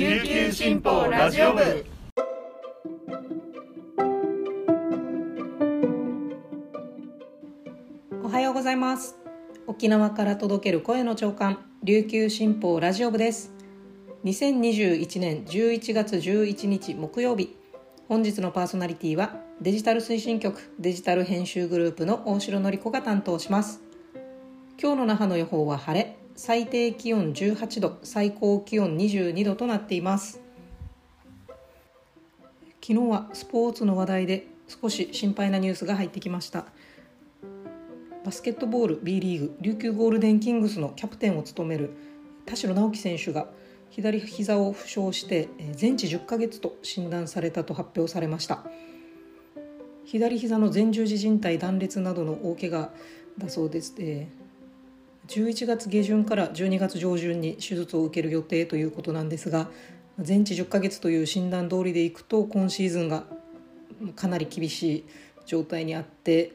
琉球新報ラジオ部。おはようございます。沖縄から届ける声の長官琉球新報ラジオ部です。2021年11月11日木曜日。本日のパーソナリティはデジタル推進局デジタル編集グループの大城典子が担当します。今日の那覇の予報は晴れ。最低気温18度最高気温22度となっています。昨日はスポーツの話題で少し心配なニュースが入ってきました。バスケットボール B リーグ琉球ゴールデンキングスのキャプテンを務める田代直樹選手が左膝を負傷して全治10ヶ月と診断されたと発表されました。左膝の前十字靭帯断裂などの大怪我だそうです、え11月下旬から12月上旬に手術を受ける予定ということなんですが全治10ヶ月という診断通りでいくと今シーズンがかなり厳しい状態にあって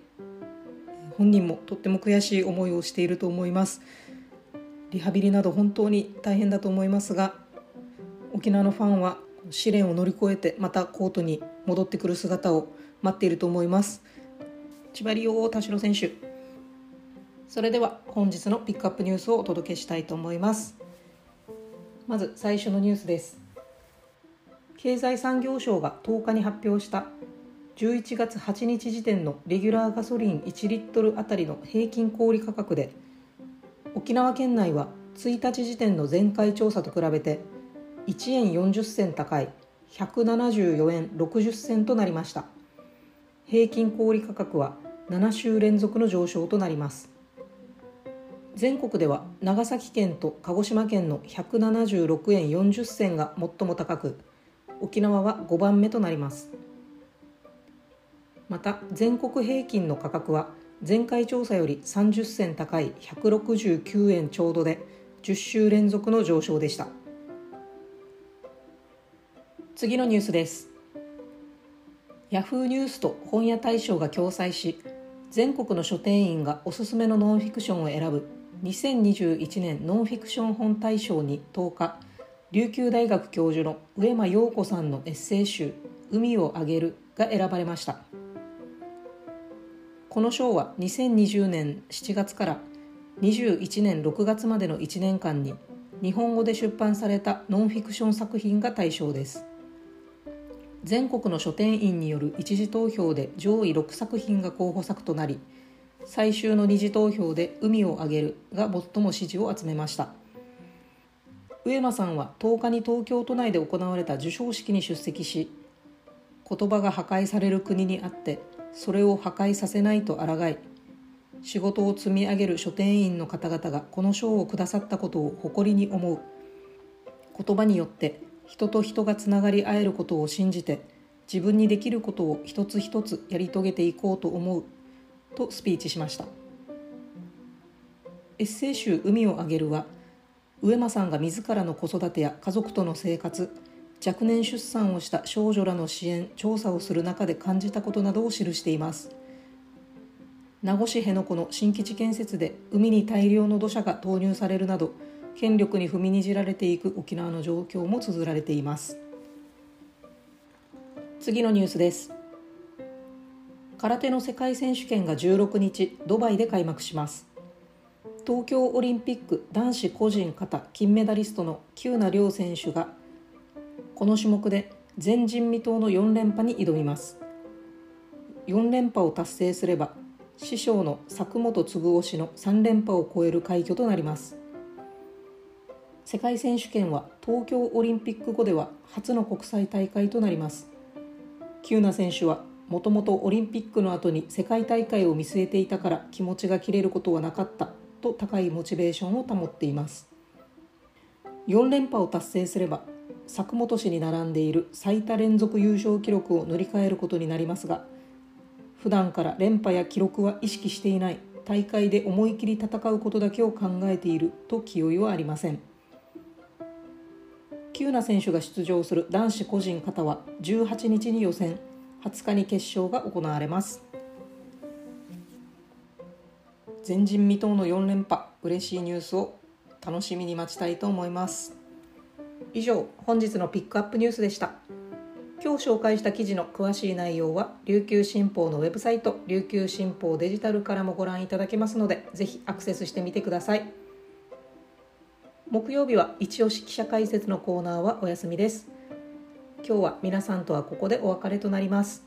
本人もとっても悔しい思いをしていると思います。リハビリなど本当に大変だと思いますが沖縄のファンは試練を乗り越えてまたコートに戻ってくる姿を待っていると思います。千葉利用田代選手。それでは本日のピックアップニュースをお届けしたいと思います。まず最初のニュースです。経済産業省が10日に発表した11月8日時点のレギュラーガソリン1リットルあたりの平均小売価格で沖縄県内は1日時点の前回調査と比べて1円40銭高い174円60銭となりました。平均小売価格は7週連続の上昇となります。全国では長崎県と鹿児島県の176円40銭が最も高く沖縄は5番目となります。また全国平均の価格は前回調査より30銭高い169円ちょうどで10週連続の上昇でした。次のニュースです。ヤフーニュースと本屋大賞が共催し全国の書店員がおすすめのノンフィクションを選ぶ2021年ノンフィクション本大賞に10日琉球大学教授の上間陽子さんのエッセイ集「海をあげる」が選ばれました。この賞は2020年7月から21年6月までの1年間に日本語で出版されたノンフィクション作品が対象です。全国の書店員による一次投票で上位6作品が候補作となり最終の二次投票で「海をあげる」が最も支持を集めました。上間さんは10日に東京都内で行われた授賞式に出席し言葉が破壊される国にあってそれを破壊させないと抗い仕事を積み上げる書店員の方々がこの賞をくださったことを誇りに思う。言葉によって人と人がつながり合えることを信じて自分にできることを一つ一つやり遂げていこうと思う。とスピーチしました。エッセイ集「海をあげる」は上間さんが自らの子育てや家族との生活若年出産をした少女らの支援調査をする中で感じたことなどを記しています。名護市辺野古の新基地建設で海に大量の土砂が投入されるなど権力に踏みにじられていく沖縄の状況も綴られています。次のニュースです。空手の世界選手権が16日ドバイで開幕します。東京オリンピック男子個人形金メダリストの喜友名諒選手がこの種目で前人未到の4連覇に挑みます。4連覇を達成すれば師匠の佐久本嗣夫氏の3連覇を超える快挙となります。世界選手権は東京オリンピック後では初の国際大会となります。喜友名選手はもともとオリンピックの後に世界大会を見据えていたから気持ちが切れることはなかったと高いモチベーションを保っています。4連覇を達成すれば佐久本氏に並んでいる最多連続優勝記録を塗り替えることになりますが普段から連覇や記録は意識していない大会で思い切り戦うことだけを考えていると気負いはありません。喜友名選手が出場する男子個人形は18日に予選。20日に決勝が行われます。前人未到の4連覇嬉しいニュースを楽しみに待ちたいと思います。以上本日のピックアップニュースでした。今日紹介した記事の詳しい内容は琉球新報のウェブサイト琉球新報デジタルからもご覧いただけますのでぜひアクセスしてみてください。木曜日は一押し記者解説のコーナーはお休みです。今日は皆さんとはここでお別れとなります。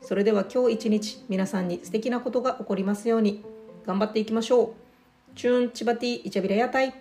それでは今日一日皆さんに素敵なことが起こりますように。頑張っていきましょう。チューンチバティイチャビラ屋台